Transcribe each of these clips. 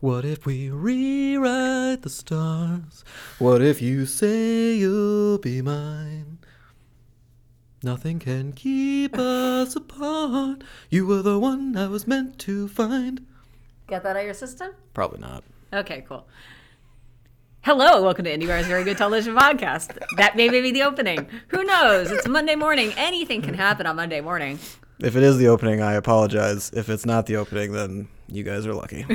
What if we rewrite the stars? What if you say you'll be mine? Nothing can keep us apart. You were the one I was meant to find. Got that out of your system? Probably not. Okay, cool. Hello, welcome to IndieWire's Very Good Television Podcast. That may be the opening. Who knows? It's Monday morning. Anything can happen on Monday morning. If it is the opening, I apologize. If it's not the opening, then you guys are lucky.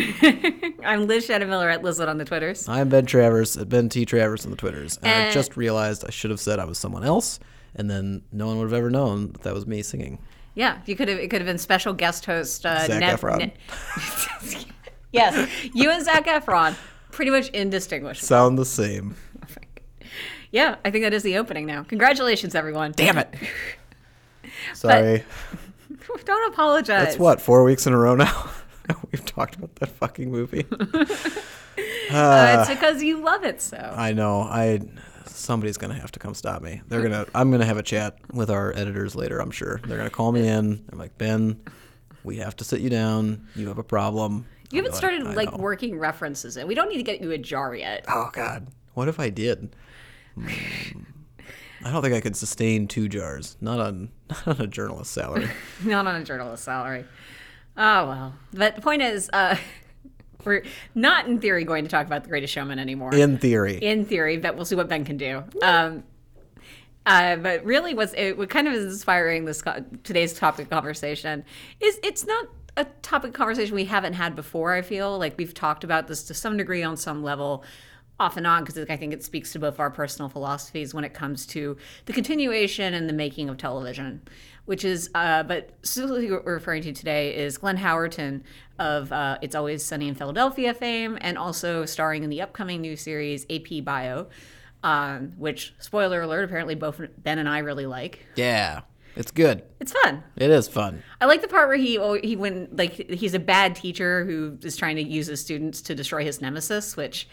I'm Liz Shannon Miller at Lizlet on the Twitters. I'm Ben Travers at Ben T. Travers on the Twitters. And I just realized I should have said I was someone else, and then no one would have ever known that, that was me singing. Yeah, you could have. It could have been special guest host uh, Zac Nev- Efron. Ne- yes, you and Zac Efron, pretty much indistinguishable. Sound the same. Yeah, I think that is the opening now. Congratulations, everyone. Damn it. Sorry. Don't apologize. That's what, four weeks in a row now? We've talked about that fucking movie. Uh, it's because you love it so. I know. I somebody's gonna have to come stop me. They're gonna. I'm gonna have a chat with our editors later. I'm sure they're gonna call me in. I'm like Ben, we have to sit you down. You have a problem. You haven't started "I like working references in. We don't need to get you a jar yet. Oh God, what if I did? I don't think I could sustain two jars. Not on not on a journalist salary. Not on a journalist salary. Oh well. But the point is, uh, we're not in theory going to talk about the Greatest Showman anymore. In theory, in theory, but we'll see what Ben can do. Um, uh, but really, what's it, what kind of is inspiring this today's topic of conversation is it's not a topic conversation we haven't had before. I feel like we've talked about this to some degree on some level, off and on, because I think it speaks to both our personal philosophies when it comes to the continuation and the making of television. Which is, uh, but specifically what we're referring to today is Glenn Howerton of uh, It's Always Sunny in Philadelphia fame, and also starring in the upcoming new series AP Bio, um, which, spoiler alert, apparently both Ben and I really like. yeah, it's good. It's fun. It is fun. I like the part where he oh, he went like he's a bad teacher who is trying to use his students to destroy his nemesis, which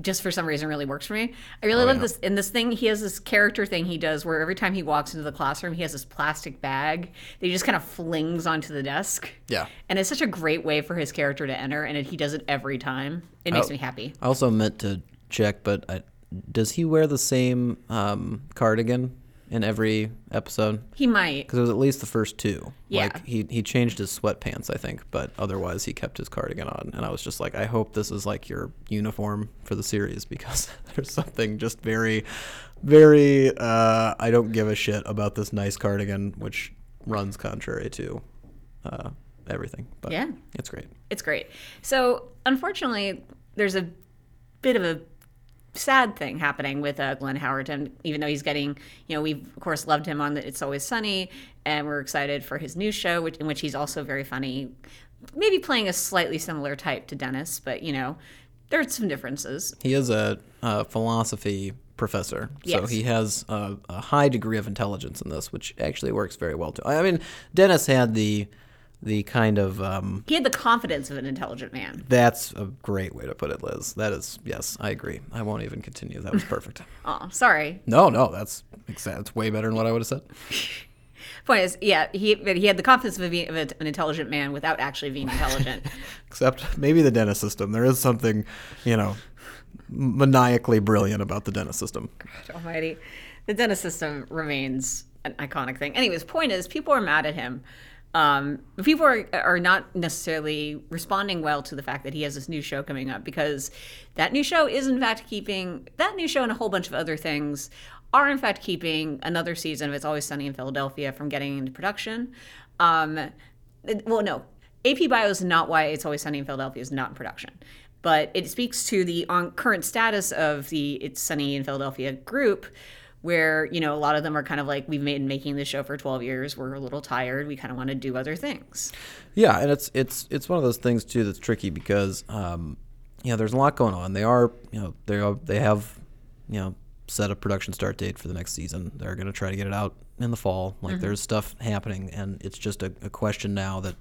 just for some reason really works for me. I really love yeah. this And this thing. He has this character thing he does where every time he walks into the classroom, he has this plastic bag that he just kind of flings onto the desk. Yeah. And it's such a great way for his character to enter, and he does it every time. It makes Oh. me happy. I also meant to check, but I, does he wear the same um, cardigan in every episode? He might. Because it was at least the first two. Yeah. Like he he changed his sweatpants, I think, but otherwise he kept his cardigan on. And I was just like, I hope this is like your uniform for the series because there's something just very, very uh, I don't give a shit about this nice cardigan, which runs contrary to uh, everything. But Yeah. it's great. It's great. So, unfortunately, there's a bit of a sad thing happening with uh, Glenn Howerton, even though he's getting, you know, we've of course loved him on the It's Always Sunny, and we're excited for his new show, which, in which he's also very funny, maybe playing a slightly similar type to Dennis, but you know, there's some differences. He is a, uh philosophy professor, so Yes. he has a, a high degree of intelligence in this, which actually works very well too. I mean, Dennis had the the kind of um, He had the confidence of an intelligent man. that's a great way to put it, Liz. That is yes, I agree. I won't even continue. That was perfect. Oh, sorry. no, no, that's. That's way better than what I would have said. Point is, yeah, he he had the confidence of, a, of an intelligent man without actually being intelligent. Except maybe the Dennis system. There is something, you know, maniacally brilliant about the Dennis system. God almighty. The Dennis system remains an iconic thing. Anyways, point is, people are mad at him. Um, people are, are not necessarily responding well to the fact that he has this new show coming up because that new show is, in fact, keeping that new show and a whole bunch of other things are, in fact, keeping another season of It's Always Sunny in Philadelphia from getting into production. Um, it- well, no, AP Bio is not why It's Always Sunny in Philadelphia is not in production, but it speaks to the on current status of the It's Sunny in Philadelphia group, where you know a lot of them are kind of like we've been making this show for 12 years, we're a little tired, we kind of want to do other things. Yeah, and it's it's it's one of those things too that's tricky because um, you know there's a lot going on. They are you know they are they have you know set a production start date for the next season. They're going to try to get it out in the fall. Like there's stuff happening, and it's just a, a question now that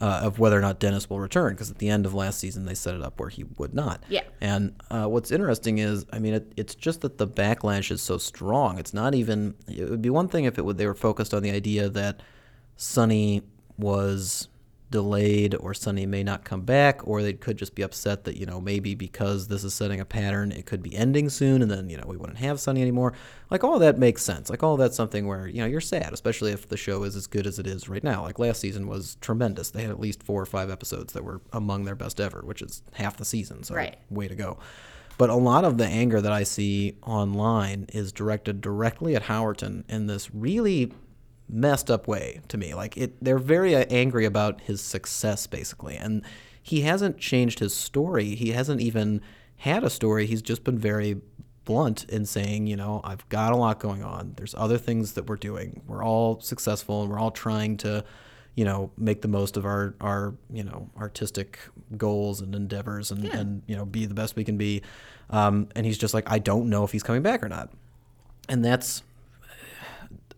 uh, of whether or not Dennis will return. Because at the end of last season, they set it up where he would not. Yeah. And uh, what's interesting is, I mean, it, it's just that the backlash is so strong. It's not even. It would be one thing if it would they were focused on the idea that Sunny was delayed or Sunny may not come back, or they could just be upset that, you know, maybe because this is setting a pattern, it could be ending soon and then, you know, we wouldn't have Sunny anymore. Like all that makes sense. Like all that's something where, you know, you're sad, especially if the show is as good as it is right now. Like last season was tremendous. They had at least four or five episodes that were among their best ever, which is half the season. So Right. way to go. But a lot of the anger that I see online is directed directly at Howerton in this really messed up way to me. Like it, they're very uh, angry about his success, basically, and he hasn't changed his story. He hasn't even had a story. He's just been very blunt in saying, you know, I've got a lot going on. There's other things that we're doing. We're all successful, and we're all trying to you know, make the most of our, our you know, artistic goals and endeavors and, and you know, be the best we can be. Um, and he's just like, I don't know if he's coming back or not. And that's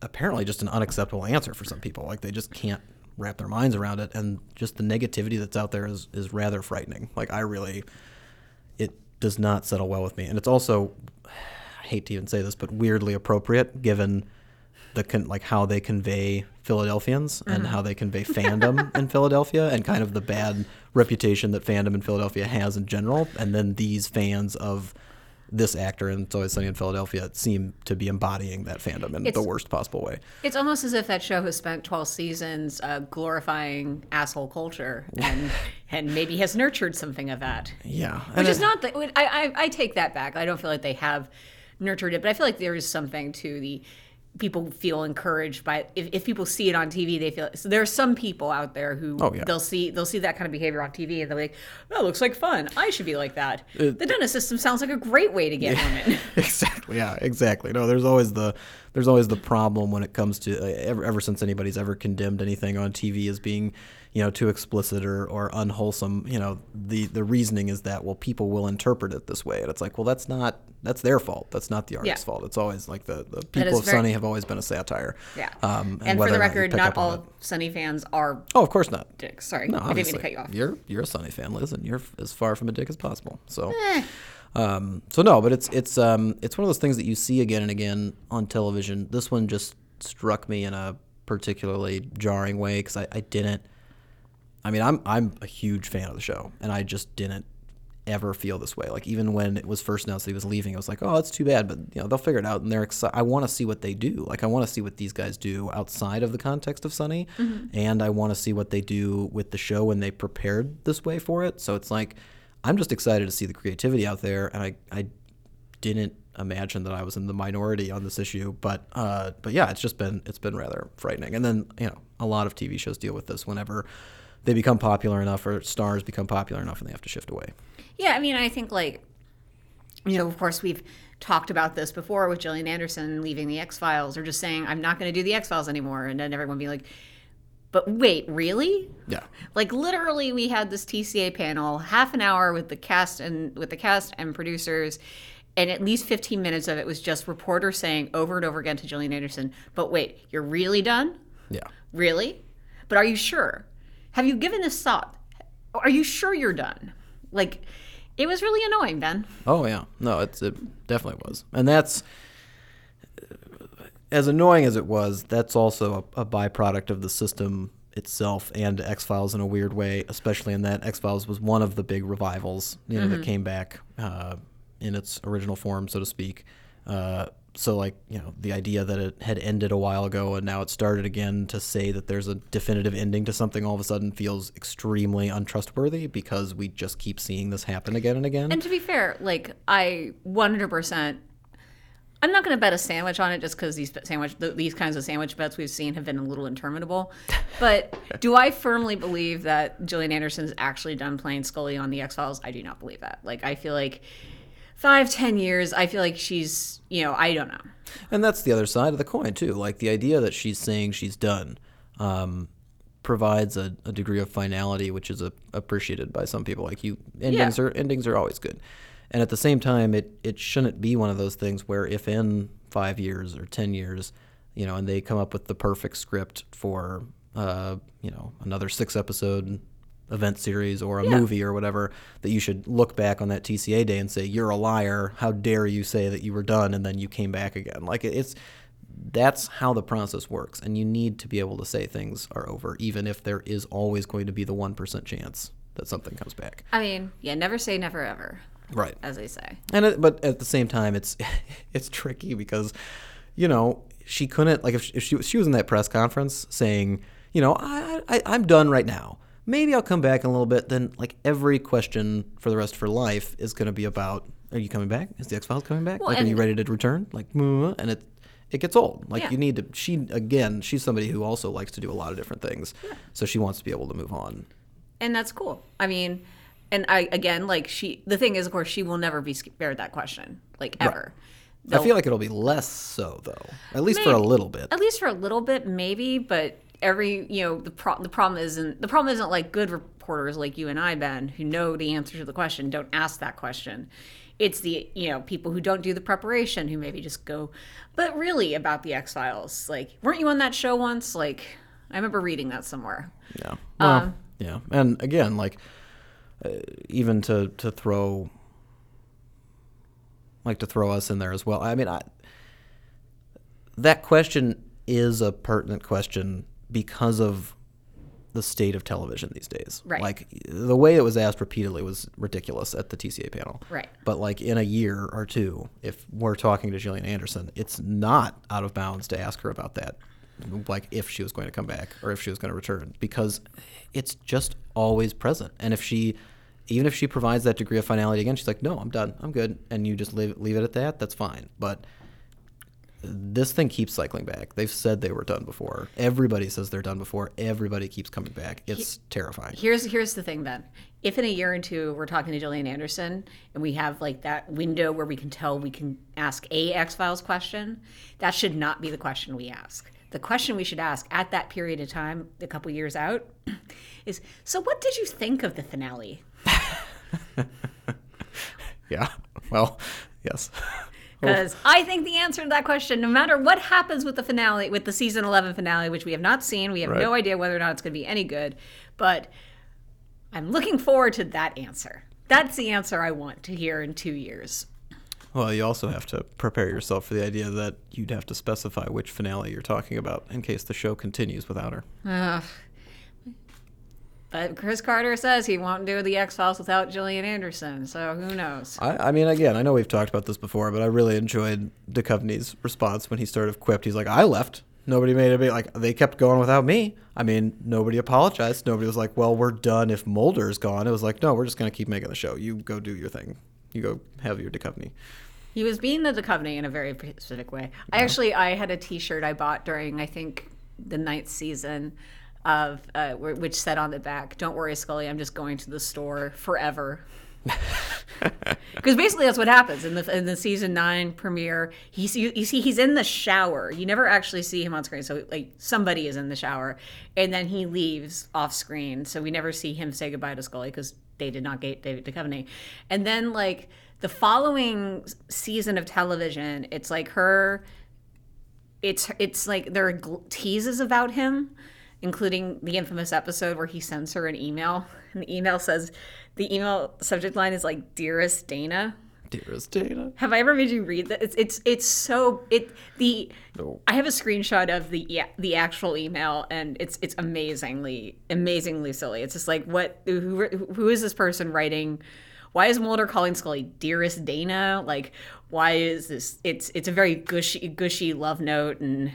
apparently just an unacceptable answer for some people. Like they just can't wrap their minds around it. And just the negativity that's out there is, is rather frightening. Like I really, it does not settle well with me. And it's also, I hate to even say this, but weirdly appropriate given the con- like how they convey Philadelphians and mm-hmm. how they convey fandom in Philadelphia and kind of the bad reputation that fandom in Philadelphia has in general. And then these fans of this actor in It's Always Sunny in Philadelphia seem to be embodying that fandom in the worst possible way. It's almost as if that show has spent 12 seasons uh, glorifying asshole culture and and maybe has nurtured something of that. Yeah, Which And is it- not the, I, I I take that back. I don't feel like they have nurtured it, but I feel like there is something to the people feel encouraged by if, if people see it on TV, they feel so there are some people out there who Oh, yeah. they'll see they'll see that kind of behavior on TV and they're like, that looks like fun. I should be like that. the Dennis system sounds like a great way to get women. exactly yeah exactly no there's always the there's always the problem when it comes to uh, ever, ever since anybody's ever condemned anything on tv as being you know too explicit or, or unwholesome you know the the reasoning is that well people will interpret it this way and it's like well that's not that's their fault that's not the artist's Yeah. fault it's always like the, the people of very- sunny have always been a satire Yeah. um, and, for the not record, not all Sunny fans are oh of course not dicks. Sorry, no, I didn't mean to cut you off. You're you're a Sunny fan, Liz, and you're as far from a dick as possible. So, Eh. um, so no, but it's it's um it's one of those things that you see again and again on television. This one just struck me in a particularly jarring way because I, I didn't. I mean, I'm I'm a huge fan of the show, and I just didn't ever feel this way. Like even when it was first announced that he was leaving, I was like, oh, that's too bad, but you know they'll figure it out, and they're excited. I want to see what they do. Like I want to see what these guys do outside of the context of Sunny, and I want to see what they do with the show when they prepared this way for it. So it's like I'm just excited to see the creativity out there, and I I didn't imagine that I was in the minority on this issue, but uh, but yeah, it's just been it's been rather frightening. And then you know a lot of TV shows deal with this whenever they become popular enough or stars become popular enough and they have to shift away. Yeah, I mean, I think like, you know, of course we've talked about this before with Gillian Anderson leaving the X Files or just saying I'm not going to do the X Files anymore, and then everyone be like, but wait, really? Yeah. Like literally, we had this TCA panel, half an hour with the cast and with the cast and producers, and at least 15 minutes of it was just reporters saying over and over again to Gillian Anderson, "But wait, you're really done? Yeah. Really? But are you sure? Have you given this thought? Are you sure you're done?" Like, it was really annoying, Ben. Oh yeah. No, it's it definitely was. And that's as annoying as it was, that's also a, a byproduct of the system itself and X Files in a weird way, especially in that X Files was one of the big revivals, you know, that came back uh, in its original form, so to speak. Uh, so, like, you know, the idea that it had ended a while ago and now it started again to say that there's a definitive ending to something all of a sudden feels extremely untrustworthy because we just keep seeing this happen again and again. And to be fair, like I 100%. I'm not going to bet a sandwich on it just because these sandwich these kinds of sandwich bets we've seen have been a little interminable. But do I firmly believe that Gillian Anderson's actually done playing Scully on the X Files? I do not believe that. Like I feel like five, ten years. I feel like she's you know I don't know. And that's the other side of the coin too. Like the idea that she's saying she's done um, provides a, a degree of finality, which is a, appreciated by some people. Like you, endings are endings are always good. And at the same time, it it shouldn't be one of those things where if in five years or ten years, you know, and they come up with the perfect script for uh, you know another six episode event series or a movie or whatever that you should look back on that TCA day and say you're a liar how dare you say that you were done and then you came back again like it's that's how the process works, and you need to be able to say things are over, even if there is always going to be the one percent chance that something comes back. I mean, yeah, never say never ever, Right. as they say. And it, but at the same time, it's it's tricky because, you know, she couldn't like if she, if she, she was in that press conference saying, you know, I, I I'm done right now. Maybe I'll come back in a little bit. Then like every question for the rest of her life is going to be about, are you coming back? Is the X Files coming back? Well, like, are you ready to return? Like, and it it gets old. Like Yeah. you need to. She again, she's somebody who also likes to do a lot of different things, Yeah. so she wants to be able to move on. and that's cool. I mean, and I again, like she, the thing is, of course, she will never be spared that question, like ever. I They'll- feel like it'll be less so though, at least for a little bit. at least for a little bit, maybe. But every, you know, the pro- the problem isn't the problem isn't like good reporters like you and I, Ben, who know the answer to the question, don't ask that question. It's the you know people who don't do the preparation who maybe just go, but really about the X Files, like weren't you on that show once? Like I remember reading that somewhere. Yeah. Well, Um, yeah. And again, like uh, even to to throw like to throw us in there as well. I mean, I, that question is a pertinent question because of the state of television these days. Right. Like the way it was asked repeatedly was ridiculous at the TCA panel. Right. But like in a year or two, if we're talking to Gillian Anderson, it's not out of bounds to ask her about that. Like if she was going to come back or if she was going to return, because it's just always present. And if she, even if she provides that degree of finality again, she's like, "No, I'm done, I'm good," and you just leave leave it at that. That's fine. But this thing keeps cycling back. They've said they were done before. Everybody says they're done before. Everybody keeps coming back. It's terrifying. Here's here's the thing then. If in a year or two we're talking to Gillian Anderson and we have like that window where we can tell we can ask a X Files question, that should not be the question we ask. The question we should ask at that period of time, a couple years out, is so what did you think of the finale? Yeah. Well, yes. Oh. Because I think the answer to that question, no matter what happens with the finale, with the season 11 finale, which we have not seen, we have no idea whether or not it's going to be any good, but I'm looking forward to that answer. That's the answer I want to hear in two years. Well, you also have to prepare yourself for the idea that you'd have to specify which finale you're talking about in case the show continues without her. Ugh. But Chris Carter says he won't do the X Files without Gillian Anderson, so who knows? I, I mean, again, I know we've talked about this before, but I really enjoyed Duchovny's response when he sort of quipped. He's like, I left. Nobody made it be like, they kept going without me. I mean, nobody apologized. Nobody was like, well, we're done if Mulder's gone. It was like, no, we're just going to keep making the show. You go do your thing. You go have your Duchovny. He was being the Duchovny in a very specific way. I actually I had a T-shirt I bought during I think the ninth season of uh, which said on the back, "Don't worry, Scully, I'm just going to the store forever." Because basically that's what happens in the in the season nine premiere. He's you, you see he's in the shower. You never actually see him on screen. So like somebody is in the shower, and then he leaves off screen. So we never see him say goodbye to Scully because they did not get David Duchovny. And then like the following season of television, it's like her it's it's like there are teases about him including the infamous episode where he sends her an email and the email says the email subject line is like dearest dana Dearest Dana. have i ever made you read that it's it's it's so it the No. i have a screenshot of the yeah, the actual email and it's it's amazingly amazingly silly it's just like what who, who is this person writing why is Mulder calling Scully dearest Dana? Like, why is this? It's it's a very gushy gushy love note, and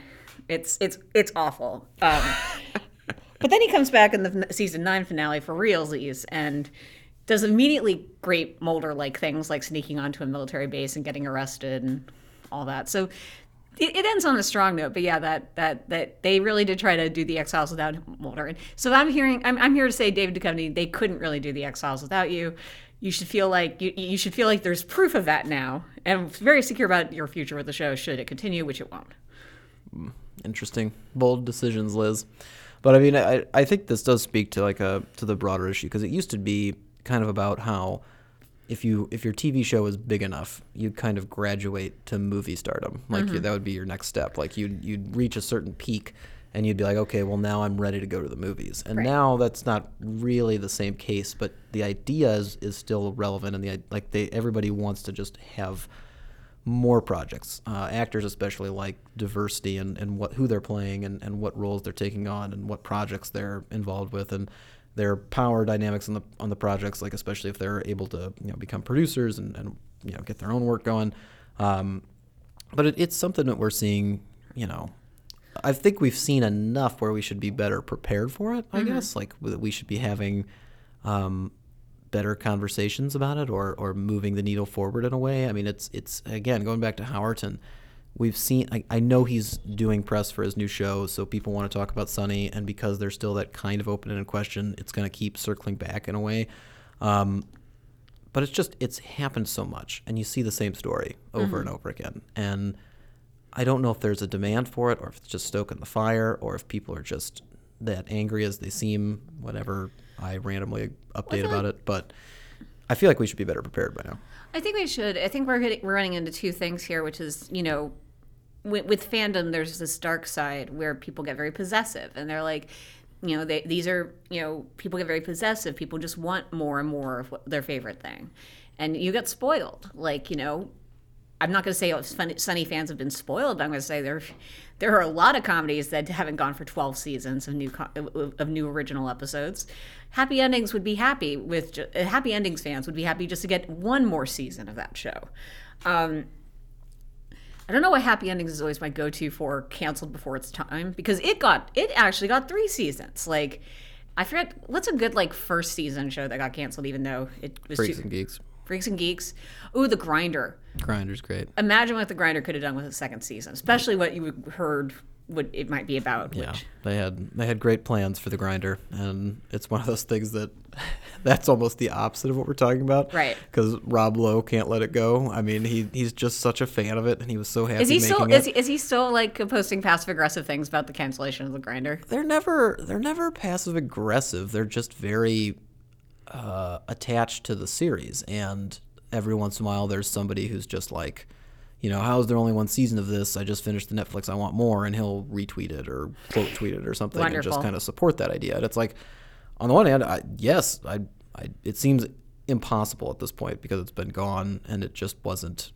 it's it's it's awful. Um, but then he comes back in the season nine finale for realsies and does immediately great Mulder like things like sneaking onto a military base and getting arrested and all that. So it, it ends on a strong note, but yeah, that that that they really did try to do the X Files without Mulder. And so I'm hearing, I'm, I'm here to say, David Duchovny, they couldn't really do the X Files without you. You should feel like you, you should feel like there's proof of that now, and very secure about your future with the show should it continue, which it won't. Interesting. Bold decisions liz. But i mean i, I think this does speak to like a to the broader issue because it used to be kind of about how if you if your tv show is big enough you'd kind of graduate to movie stardom. Like you, that would be your next step. Like you'd you'd reach a certain peak and you'd be like okay well now i'm ready to go to the movies. And Right. now that's not really the same case but the idea is, is still relevant and the like they everybody wants to just have more projects. Uh, actors especially like diversity and, and what who they're playing and, and what roles they're taking on and what projects they're involved with and their power dynamics on the on the projects, like especially if they're able to you know become producers and, and you know get their own work going. Um, but it, it's something that we're seeing. You know, I think we've seen enough where we should be better prepared for it. I guess like that we should be having. Um, better conversations about it or, or moving the needle forward in a way. I mean, it's it's again going back to Howerton. We've seen. I, I know he's doing press for his new show, so people want to talk about Sunny, and because there's still that kind of open-ended question, it's going to keep circling back in a way. Um, but it's just it's happened so much, and you see the same story over and over again, and I don't know if there's a demand for it, or if it's just stoking the fire, or if people are just that angry as they seem. Whatever I randomly update about it, but I feel like we should be better prepared by now. I think we should. I think we're hitting, we're running into two things here, which is you know, with, with fandom, there's this dark side where people get very possessive, and they're like, you know, they, these are you know, people get very possessive. People just want more and more of what, their favorite thing, and you get spoiled. Like you know, I'm not going to say oh, Sunny, fans have been spoiled. But I'm going to say there, there are a lot of comedies that haven't gone for 12 seasons of new of of new original episodes. Happy endings would be happy with uh, happy endings fans would be happy just to get one more season of that show. Um, I don't know why Happy Endings is always my go-to for canceled before its time because it got it actually got three seasons. Like I forget what's a good like first season show that got canceled even though it was Freaks too, and geeks, Freaks and Geeks. Ooh, The Grinder grinders, great. imagine what the grinder could have done with a second season especially what you heard what it might be about Yeah, which they had they had great plans for the grinder, and it's one of those things that that's almost the opposite of what we're talking about. Right. Because Rob Lowe can't let it go. I mean, he he's just such a fan of it, and he was so happy is he making still it. is he, is he still like posting passive aggressive things about the cancellation of the grinder they're never they're never passive aggressive. They're just very uh, attached to the series, and every once in a while, there's somebody who's just like, you know, how is there only one season of this? I just finished the Netflix. I want more, and he'll retweet it or quote tweet it or something, and just kind of support that idea. And it's like, on the one hand, I, yes, I, I, it seems impossible at this point because it's been gone, and it just wasn't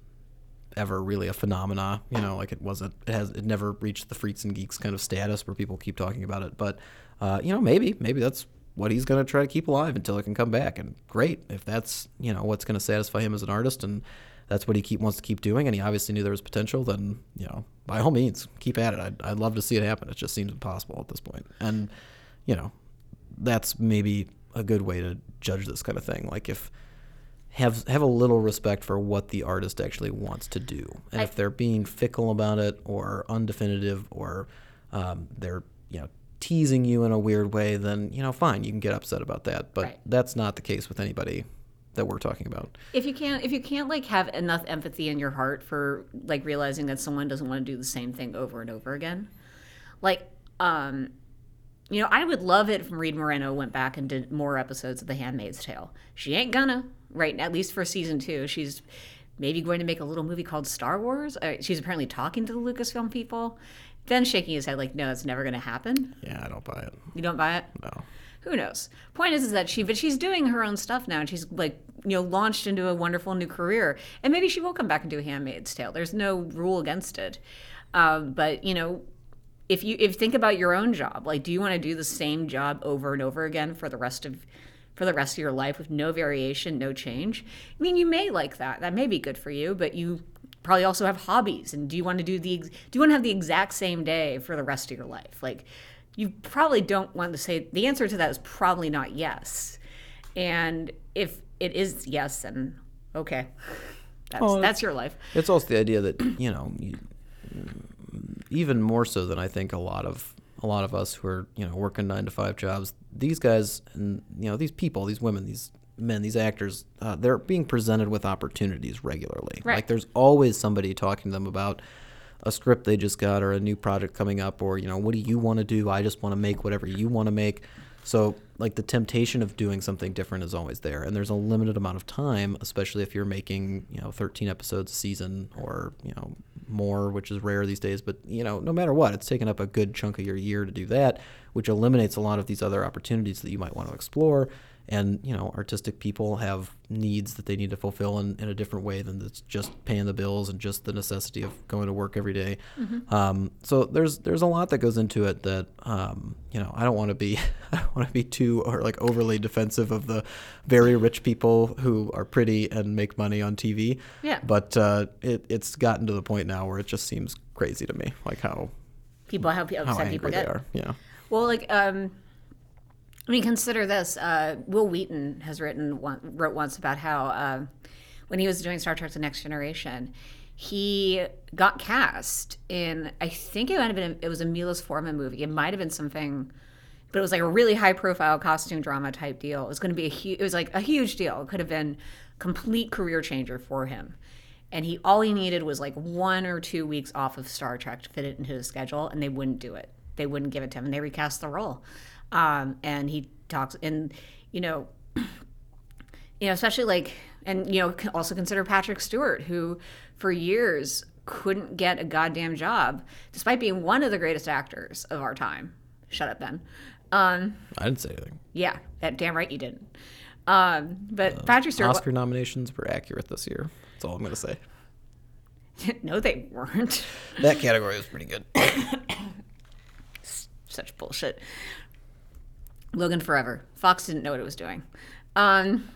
ever really a phenomena. You know, like it wasn't. It has. It never reached the freaks and geeks kind of status where people keep talking about it. But uh, you know, maybe maybe that's what he's going to try to keep alive until it can come back. And great if that's you know what's going to satisfy him as an artist and. That's what he keep wants to keep doing, and he obviously knew there was potential. Then, you know, by all means, keep at it. I'd, I'd love to see it happen. It just seems impossible at this point. And, you know, that's maybe a good way to judge this kind of thing. Like if have have a little respect for what the artist actually wants to do, and I- if they're being fickle about it or undefinitive or um, they're you know teasing you in a weird way, then you know fine, you can get upset about that. But Right. that's not the case with anybody that we're talking about. if you can't if you can't like have enough empathy in your heart for like realizing that someone doesn't want to do the same thing over and over again like um you know i would love it if Reed Morano went back and did more episodes of the handmaid's tale she ain't gonna right at least for season two she's maybe going to make a little movie called star wars uh, she's apparently talking to the lucasfilm people then shaking his head like no it's never gonna happen. Yeah, I don't buy it. you don't buy it? No. who knows? Point is is that she but she's doing her own stuff now and she's like you know launched into a wonderful new career. And maybe she will come back and do handmaid's tale. There's no rule against it. Um, but you know if you if you think about your own job. Like do you want to do the same job over and over again for the rest of for the rest of your life with no variation no change? I mean you may like that. That may be good for you but you probably also have hobbies and do you want to do the do you want to have the exact same day for the rest of your life? Like you probably don't want to say the answer to that is probably not yes. And if it is yes then okay. That's Well, that's your life. It's also the idea that you know, you, even more so than I think a lot of a lot of us who are you know working nine to five jobs. These guys and you know these people, these women, these men, these actors, uh, they're being presented with opportunities regularly. Right. Like there's always somebody talking to them about a script they just got or a new project coming up or you know what do you want to do? I just want to make whatever you want to make. So like the temptation of doing something different is always there, and there's a limited amount of time, especially if you're making you know 13 episodes a season or you know more, which is rare these days. But you know no matter what, it's taken up a good chunk of your year to do that, which eliminates a lot of these other opportunities that you might want to explore. And you know artistic people have needs that they need to fulfill in, in a different way than it's just paying the bills and just the necessity of going to work every day. Um, so there's there's a lot that goes into it that um, you know I don't want to be I don't want to be too or like overly defensive of the very rich people who are pretty and make money on TV. Yeah. But uh, it it's gotten to the point now where it just seems crazy to me, like how People how how upset angry people they are. Yeah. Well, like, um, I mean, consider this. Uh, Wil Wheaton has written one, wrote once about how uh, when he was doing Star Trek: The Next Generation, he got cast in. I think it might have been. It was a Milos Forman movie. It might have been something. But it was like a really high profile costume drama type deal. It was going to be a huge. It was like a huge deal. It could have been complete career changer for him. And he all he needed was like one or two weeks off of Star Trek to fit it into his schedule, and they wouldn't do it. They wouldn't give it to him, and they recast the role. Um, and he talks, and you know, you know, especially like, and you know, also consider Patrick Stewart, who for years couldn't get a goddamn job, despite being one of the greatest actors of our time. Shut up, Ben. Um, I didn't say anything. yeah, that damn right you didn't. Um, but Patrick Stewart, Oscar nominations were accurate this year. That's all I'm gonna say. no, they weren't. That category was pretty good. such bullshit. Logan Forever. Fox didn't know what it was doing. Um,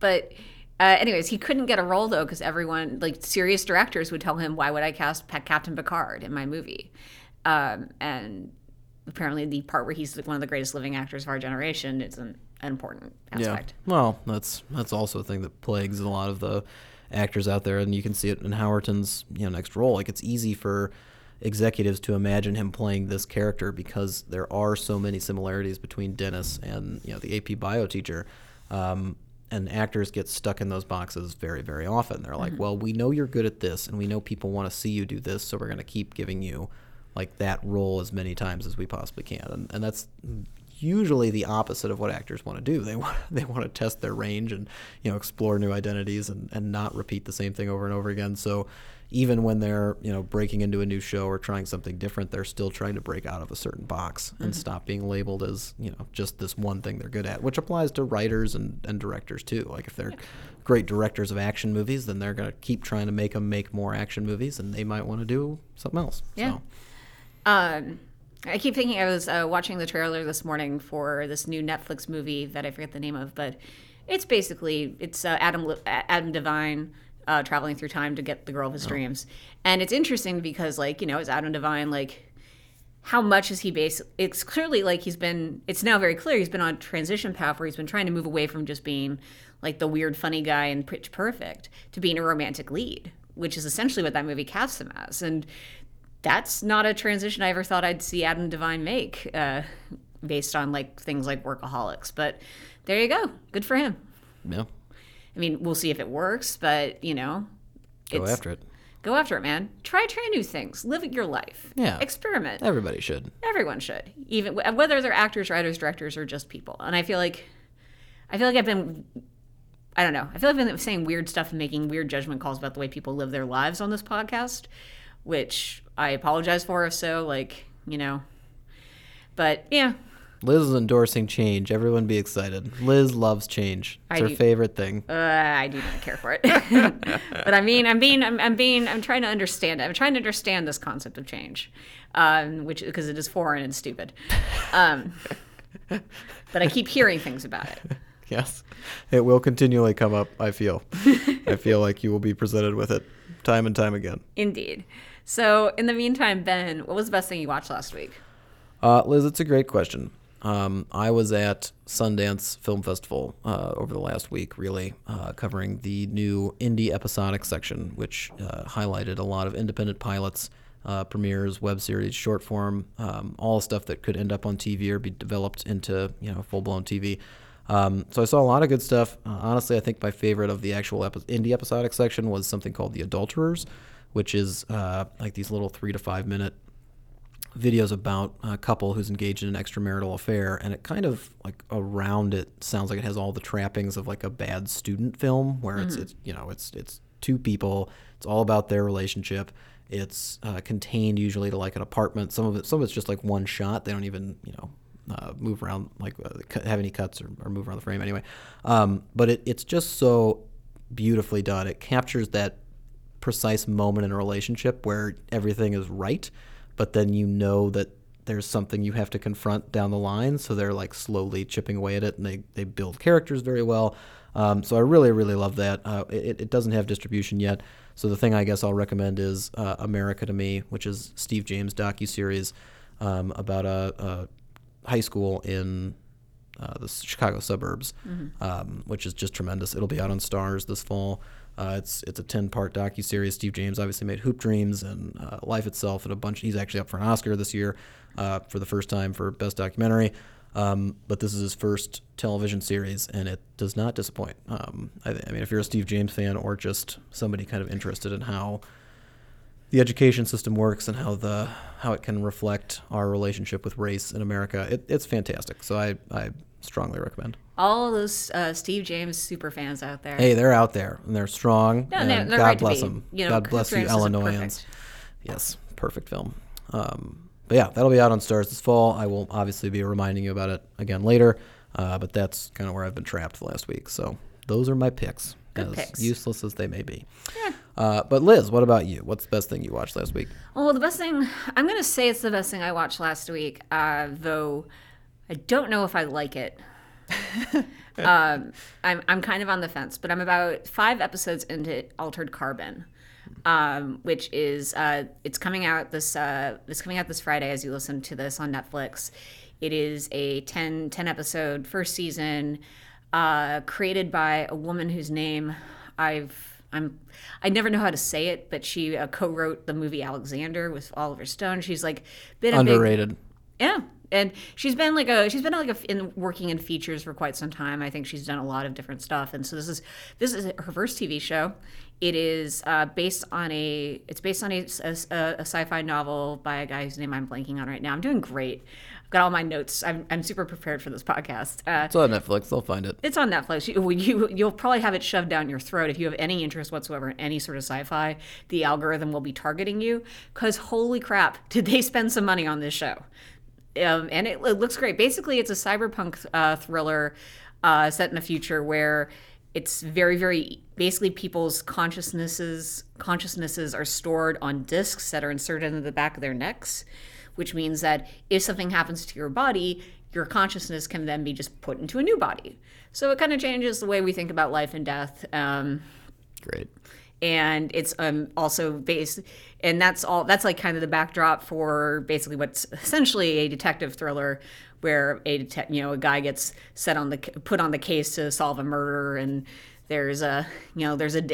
but uh, anyways, he couldn't get a role though because everyone, like serious directors, would tell him, "Why would I cast Pa- Captain Picard in my movie?" Um, and apparently, the part where he's like one of the greatest living actors of our generation is an, an important aspect. Yeah. Well, that's that's also a thing that plagues a lot of the actors out there, and you can see it in Howerton's you know next role. Like it's easy for executives to imagine him playing this character because there are so many similarities between Dennis and you know the AP Bio teacher. Um, and actors get stuck in those boxes very, very often. They're like, "Well, we know you're good at this, and we know people want to see you do this, so we're going to keep giving you like that role as many times as we possibly can." And, and that's usually the opposite of what actors want to do. They want they want to test their range and you know explore new identities and, and not repeat the same thing over and over again. So even when they're you know breaking into a new show or trying something different, they're still trying to break out of a certain box and stop being labeled as you know just this one thing they're good at, which applies to writers and, and directors too. Like if they're great directors of action movies, then they're going to keep trying to make them make more action movies, and they might want to do something else. Yeah. So. Um, I keep thinking I was uh, watching the trailer this morning for this new Netflix movie that I forget the name of, but it's basically it's uh, Adam Adam Devine uh, traveling through time to get the girl of his dreams, and it's interesting because like you know it's Adam Devine like how much is he based it's clearly like he's been it's now very clear he's been on a transition path where he's been trying to move away from just being like the weird funny guy in pitch perfect to being a romantic lead which is essentially what that movie casts him as. And that's not a transition i ever thought i'd see adam devine make uh, based on like things like workaholics. But there you go. Good for him. Yeah, i mean we'll see if it works but you know go after it. go after it man. Try try new things. Live your life. Yeah. experiment. Everybody should. everyone should. Even whether they're actors writers directors or just people. And i feel like i feel like i've been i don't know. I feel like i've been saying weird stuff and making weird judgment calls about the way people live their lives on this podcast which i apologize for if so like you know. But yeah Liz is endorsing change. Everyone be excited. Liz loves change. It's I her do. favorite thing. uh, i do not care for it but i mean i'm being I'm, I'm being i'm trying to understand it i'm trying to understand this concept of change um, which because it is foreign and stupid um, but i keep hearing things about it Yes. It will continually come up, I feel. I feel like you will be presented with it time and time again. Indeed. So, in the meantime, Ben, what was the best thing you watched last week? Uh, Liz, it's a great question. Um, I was at Sundance Film Festival uh, over the last week, really, uh, covering the new indie episodic section, which uh, highlighted a lot of independent pilots, uh, premieres, web series, short form, um, all stuff that could end up on TV or be developed into you know full blown TV. Um, so I saw a lot of good stuff. Uh, honestly, I think my favorite of the actual epi- indie episodic section was something called The Adulterers, which is uh, like these little three to five minute videos about a couple who's engaged in an extramarital affair and it kind of like around it sounds like it has all the trappings of like a bad student film where it's it's you know it's it's two people it's all about their relationship it's uh, contained usually to like an apartment some of it some of it's just like one shot they don't even you know uh, move around, like uh, have any cuts or, or, move around the frame anyway. Um, but it, it's just so beautifully done. It captures that precise moment in a relationship where everything is right, but then you know that there's something you have to confront down the line. So they're like slowly chipping away at it, and they they build characters very well. Um, so I really really love that. Uh, it, it doesn't have distribution yet. So the thing I guess I'll recommend is uh, America to Me, which is Steve James docu series um, about a, a, high school in uh, the Chicago suburbs, mm-hmm. um, which is just tremendous. It'll be out on Starz this fall. Uh, it's it's a ten part docu series. Steve James obviously made Hoop Dreams and uh, Life Itself and a bunch. He's actually up for an Oscar this year uh, for the first time for best documentary. Um, but this is his first television series, and it does not disappoint. Um, I, I, mean, if you're a Steve James fan or just somebody kind of interested in how the education system works and how the how it can reflect our relationship with race in America, it, it's fantastic. So I, I strongly recommend. All those uh, Steve James super fans out there. Hey, they're out there and they're strong. No, no, God right bless them. You know, God bless you, Illinoisans. Yes, perfect film. Um, but yeah, that'll be out on Starz this fall. I will obviously be reminding you about it again later. Uh, but that's kind of where I've been trapped the last week. So those are my picks, Good as picks. useless as they may be. Yeah. Uh, but Liz, what about you? What's the best thing you watched last week? Well, the best thing I'm going to say it's the best thing I watched last week, uh, though I don't know if I like it. um, I'm I'm kind of on the fence, but I'm about five episodes into Altered Carbon um, which is uh, it's coming out this uh, it's coming out this Friday as you listen to this on Netflix. It is a 10, 10 episode first season uh, created by a woman whose name I've I'm I never know how to say it, but she uh, co-wrote the movie Alexander with Oliver Stone. She's like been underrated. Big, yeah, and she's been like a she's been like a, in working in features for quite some time. I think she's done a lot of different stuff, and so this is this is her first TV show. It is uh, based on a it's based on a, a, a, sci-fi novel by a guy whose name I'm blanking on right now. I'm doing great. I've got all my notes. I'm, I'm super prepared for this podcast. Uh, it's on Netflix. They'll find it. It's on Netflix. You, you you'll probably have it shoved down your throat if you have any interest whatsoever in any sort of sci-fi. The algorithm will be targeting you because holy crap, did they spend some money on this show? Um, and it, it, looks great. Basically, it's a cyberpunk uh, thriller uh, set in the future where it's very very basically people's consciousnesses consciousnesses are stored on disks that are inserted into the back of their necks which means that if something happens to your body your consciousness can then be just put into a new body so it kind of changes the way we think about life and death um, great and it's um, also based and that's all that's like kind of the backdrop for basically what's essentially a detective thriller where a you know a guy gets set on the put on the case to solve a murder and there's a you know there's a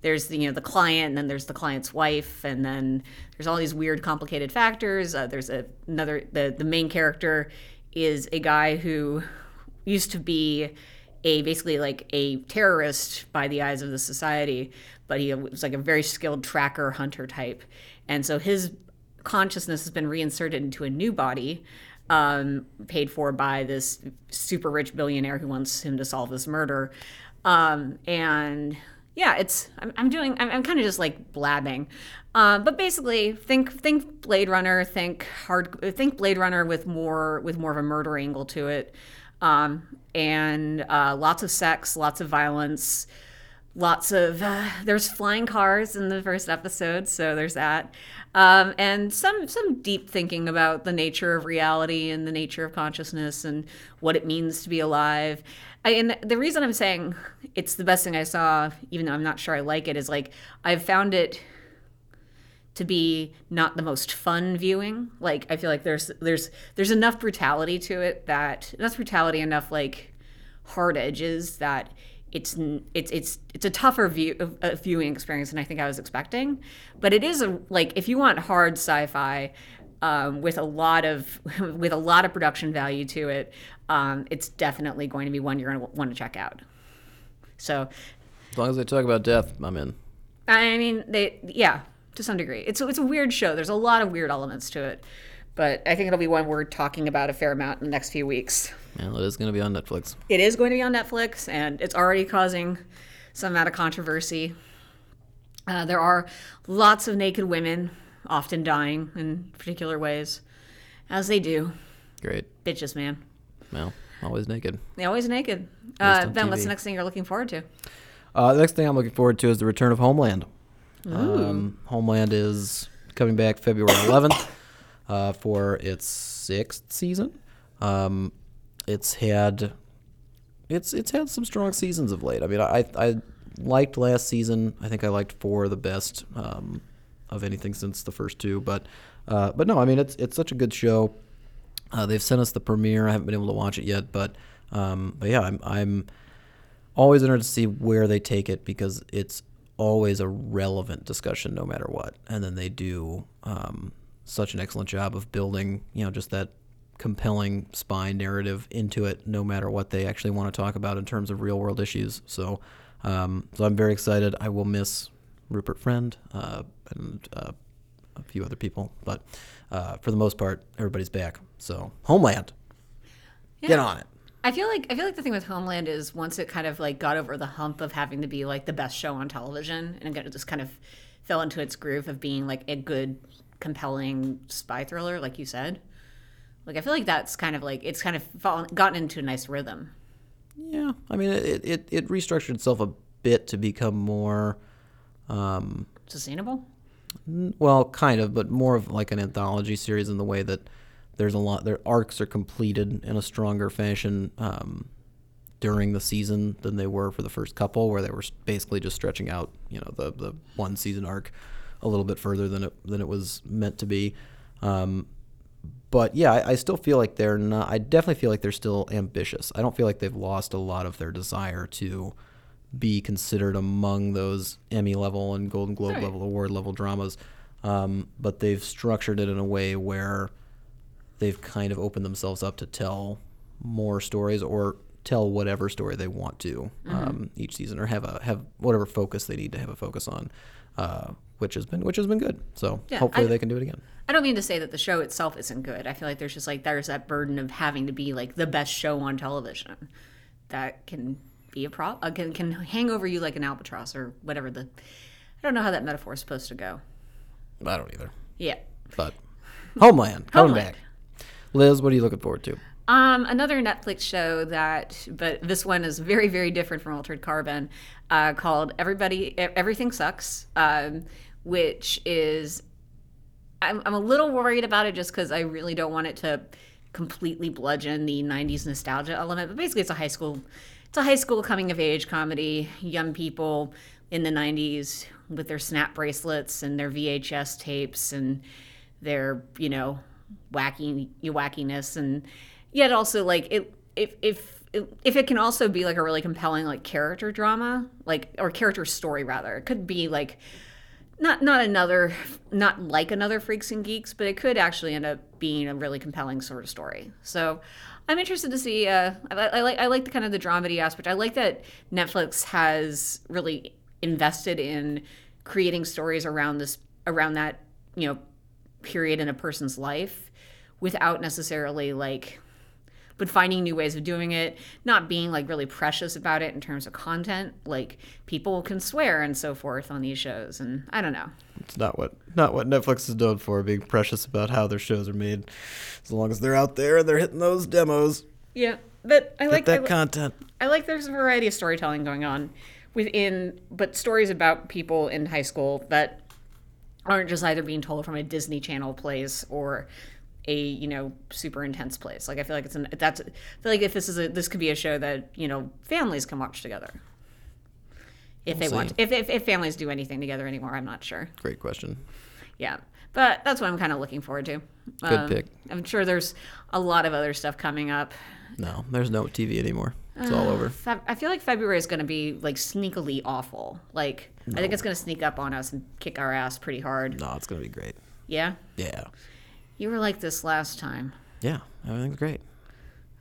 there's the, you know the client and then there's the client's wife and then there's all these weird complicated factors. Uh, there's a, another the the main character is a guy who used to be a basically like a terrorist by the eyes of the society but he was like a very skilled tracker hunter type. And so his consciousness has been reinserted into a new body um, paid for by this super rich billionaire who wants him to solve this murder. Um, and yeah, it's I'm, I'm doing I'm, I'm kind of just like blabbing, uh, but basically think think Blade Runner, think hard think Blade Runner with more with more of a murder angle to it, um, and uh, lots of sex, lots of violence lots of uh, there's flying cars in the first episode so there's that. Um, and some some deep thinking about the nature of reality and the nature of consciousness and what it means to be alive. I, and the reason i'm saying it's the best thing i saw even though i'm not sure i like it is like i've found it to be not the most fun viewing. Like i feel like there's there's there's enough brutality to it that enough brutality enough like hard edges that it's it's it's it's a tougher view a viewing experience than I think I was expecting, but it is a like if you want hard sci-fi um, with a lot of with a lot of production value to it, um, it's definitely going to be one you're going to want to check out. So, as long as they talk about death, I'm in. I mean, they yeah, to some degree. It's it's a weird show. There's a lot of weird elements to it, but I think it'll be one we're talking about a fair amount in the next few weeks. Yeah, it is going to be on Netflix. It is going to be on Netflix, and it's already causing some amount of controversy. Uh, there are lots of naked women, often dying in particular ways, as they do. Great. Bitches, man. Well, always naked. They always naked. Uh, ben, what's the next thing you're looking forward to? Uh, the next thing I'm looking forward to is the return of Homeland. Um, Homeland is coming back February 11th uh, for its sixth season. Um, it's had it's it's had some strong seasons of late. I mean, I I liked last season. I think I liked four the best um, of anything since the first two. But uh, but no, I mean it's it's such a good show. Uh, they've sent us the premiere. I haven't been able to watch it yet, but um, but yeah, I'm I'm always interested to see where they take it because it's always a relevant discussion no matter what. And then they do um, such an excellent job of building, you know, just that compelling spy narrative into it no matter what they actually want to talk about in terms of real world issues. So, um, so I'm very excited. I will miss Rupert Friend uh, and uh, a few other people, but uh, for the most part, everybody's back. So, Homeland, get on it. I feel like I feel like the thing with Homeland is once it kind of like got over the hump of having to be like the best show on television, and it just kind of fell into its groove of being like a good, compelling spy thriller, like you said. Like I feel like that's kind of like it's kind of fallen, gotten into a nice rhythm. Yeah, I mean, it, it, it restructured itself a bit to become more, um, Sustainable. well, kind of, but more of like an anthology series in the way that there's a lot, their arcs are completed in a stronger fashion um, during the season than they were for the first couple, where they were basically just stretching out, you know, the, the one season arc a little bit further than it than it was meant to be. Um, but yeah, I, I still feel like they're not. I definitely feel like they're still ambitious. I don't feel like they've lost a lot of their desire to be considered among those Emmy level and Golden Globe Right. level, award level dramas. Um, but they've structured it in a way where they've kind of opened themselves up to tell more stories or tell whatever story they want to Mm-hmm. um, each season, or have a have whatever focus they need to have a focus on, uh, which has been which has been good. So Yeah, hopefully I- they can do it again. I don't mean to say that the show itself isn't good. I feel like there's just like there's that burden of having to be like the best show on television that can be a problem. Can can hang over you like an albatross or whatever the. I don't know how that metaphor is supposed to go. I don't either. Yeah. But Homeland coming Homeland. back. Liz, what are you looking forward to? Um, another Netflix show that, but this one is very, very different from Altered Carbon, uh, called Everybody, Everything Sucks, um, which is, I'm, I'm a little worried about it just because I really don't want it to completely bludgeon the 90s nostalgia element. But basically, it's a high school, it's a high school coming of age comedy, young people in the 90s with their snap bracelets and their VHS tapes and their, you know, wacky wackiness and yet also like it if if if it can also be like a really compelling like character drama like or character story rather it could be like not not another not like another freaks and geeks but it could actually end up being a really compelling sort of story. So i'm interested to see uh i, I like i like the kind of the dramedy aspect. I like that netflix has really invested in creating stories around this around that you know period in a person's life without necessarily like but finding new ways of doing it not being like really precious about it in terms of content like people can swear and so forth on these shows and i don't know It's not what not what Netflix is known for, being precious about how their shows are made. As long as they're out there and they're hitting those demos, yeah but i like that I, content. I like there's a variety of storytelling going on within but stories about people in high school that aren't just either being told from a disney channel place or a you know super intense place like i feel like it's an that's i feel like if this is a this could be a show that you know families can watch together if We'll they want if, if if families do anything together anymore i'm not sure Great question. yeah but that's what i'm kind of looking forward to Good um, pick. i'm sure there's a lot of other stuff coming up No, there's no TV anymore. It's all uh, over. Feb- I feel like February is going to be like sneakily awful. Like I think it's going to sneak up on us and kick our ass pretty hard. No, it's gonna be great. Yeah, Yeah, you were like this last time. yeah, everything's great.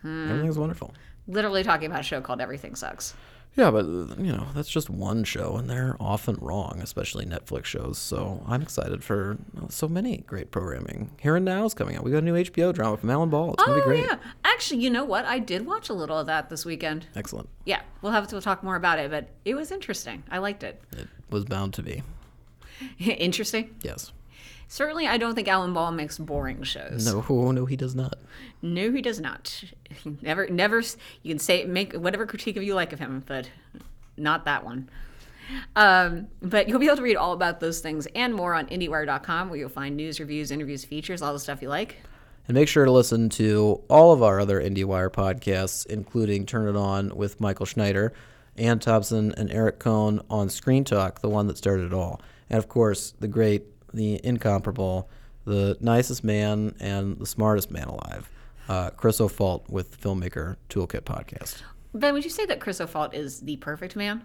Hmm. Everything's wonderful. Literally talking about a show called Everything Sucks. Yeah, but you know that's just one show, and they're often wrong, especially Netflix shows. So I'm excited for so many great programming. Here and Now is coming out. We got a new HBO drama from Alan Ball. It's gonna be Oh great. yeah, actually, you know what? I did watch a little of that this weekend. Excellent. Yeah, we'll have to talk more about it, but it was interesting. I liked it. It was bound to be. interesting. Yes. Certainly, I don't think Alan Ball makes boring shows. No, no, he does not. No, he does not. Never, never. You can say make whatever critique of you like of him, but not that one. Um, but you'll be able to read all about those things and more on IndieWire.com, where you'll find news, reviews, interviews, features, all the stuff you like. And make sure to listen to all of our other IndieWire podcasts, including Turn It On with Michael Schneider, Anne Thompson, and Eric Kohn on Screen Talk, the one that started it all. And of course, the great, the incomparable, the nicest man, and the smartest man alive, uh, Chris O'Falt with Filmmaker Toolkit Podcast. Ben, would you say that Chris O'Falt is the perfect man?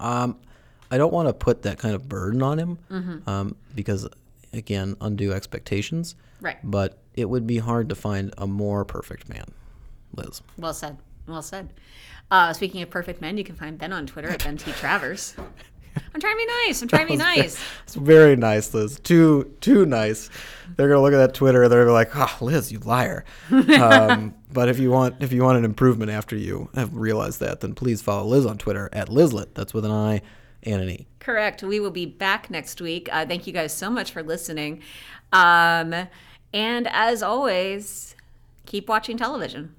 Um, I don't want to put that kind of burden on him um, because, again, undue expectations. Right. But it would be hard to find a more perfect man, Liz. Well said. Well said. Uh, speaking of perfect men, you can find Ben on Twitter at Ben T. Travers. I'm trying to be nice. I'm trying to be nice. It's very nice, Liz. Too too nice. They're gonna look at that Twitter. They're gonna be like, "Oh, Liz, you liar." um, but if you want if you want an improvement after you have realized that, then please follow Liz on Twitter at Lizlet. That's with an I and an E. Correct. We will be back next week. Uh, thank you guys so much for listening. Um, and as always, keep watching television.